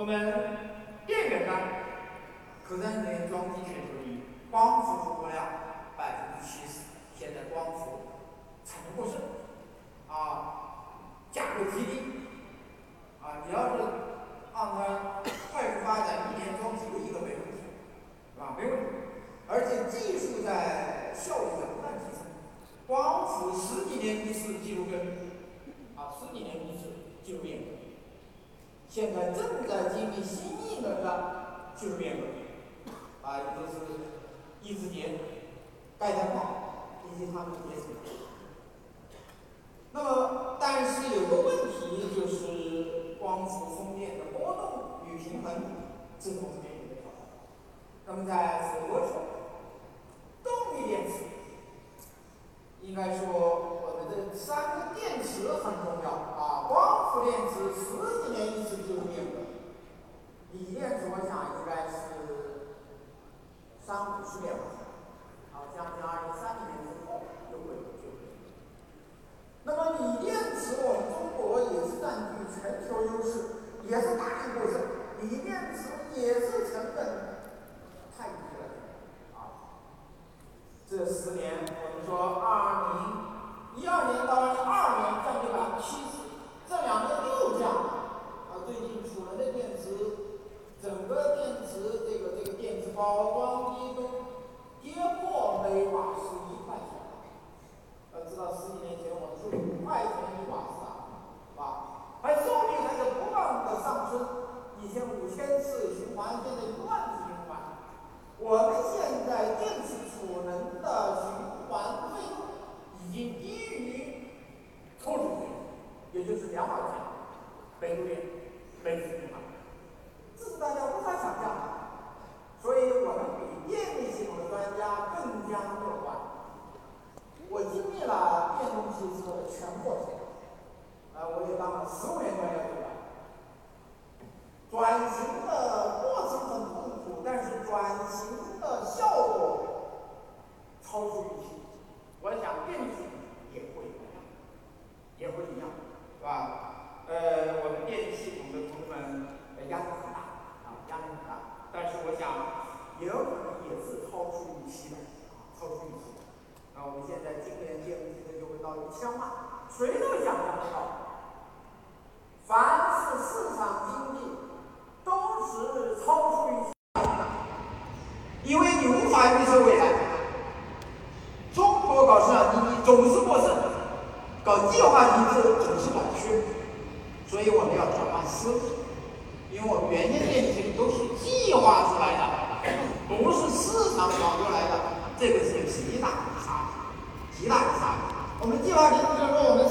我们电源呢，可能连装机全球第一，光伏出货量百分之七十，现在光伏产能过剩，啊，价格极低，啊，你要是按它快速发展，一年装几个亿都没问题，是吧？没问题，而且技术在效率在不断提升，光伏十几年一次记录更，啊，十几年一次技术变更。现在正在经历新一轮的技术变革，啊，也就是一直节、钙钛矿以及它们的结成。那么，但是有个问题就是光伏风电的波动与平衡，这种是面临的挑战。那么在佛说，动力电池，应该说我们的三个电池很重要啊，光伏电池十几年一次就变革，锂电池我想应该是三五十年吧，好，将近二零三零年之后就会就会。那么锂电池我们中国也是占据全球优势，也是大力过剩，锂电池也是成本太低了，啊，这十年我们说二零。一二年到二零二二年降低百分之七十，这两个又降，啊，最近储能的电池，整个电池这个这个电池包装机都跌破每瓦时一块钱了。要知道十几年前我们是五块钱一瓦时啊，是吧？而寿命还在不断的上升，以前五千次循环，现在一万次循环。我们现在电池储能的循环费用。已经低于抽水费，也就是两毛钱每度电每次循环，这是大家无法想象的。所以我们比电力系统的专家更加乐观。我经历了电动汽车的全过程，啊，我也当了十五年专家对吧？转型的过程很痛苦，但是转型的效果超出预期。我想电力也会一样，也会一样，是吧？呃，我们电力系统的同志们压力很大，啊，压力很大。但是我想，也有可能也是超出预期的，啊，超出预期。那我们现在今年电力机就会到一千万，谁都想象得到。凡是市场经济都是超出预期的，因为你无法预测未来。中国搞市场经济总是过剩，搞计划经济总是短缺，所以我们要转换思路，因为我们原先电力系统都是计划出来的，不是市场搞出来的，这个是极大的差别，极大的差别。我们计划经济就是说我们。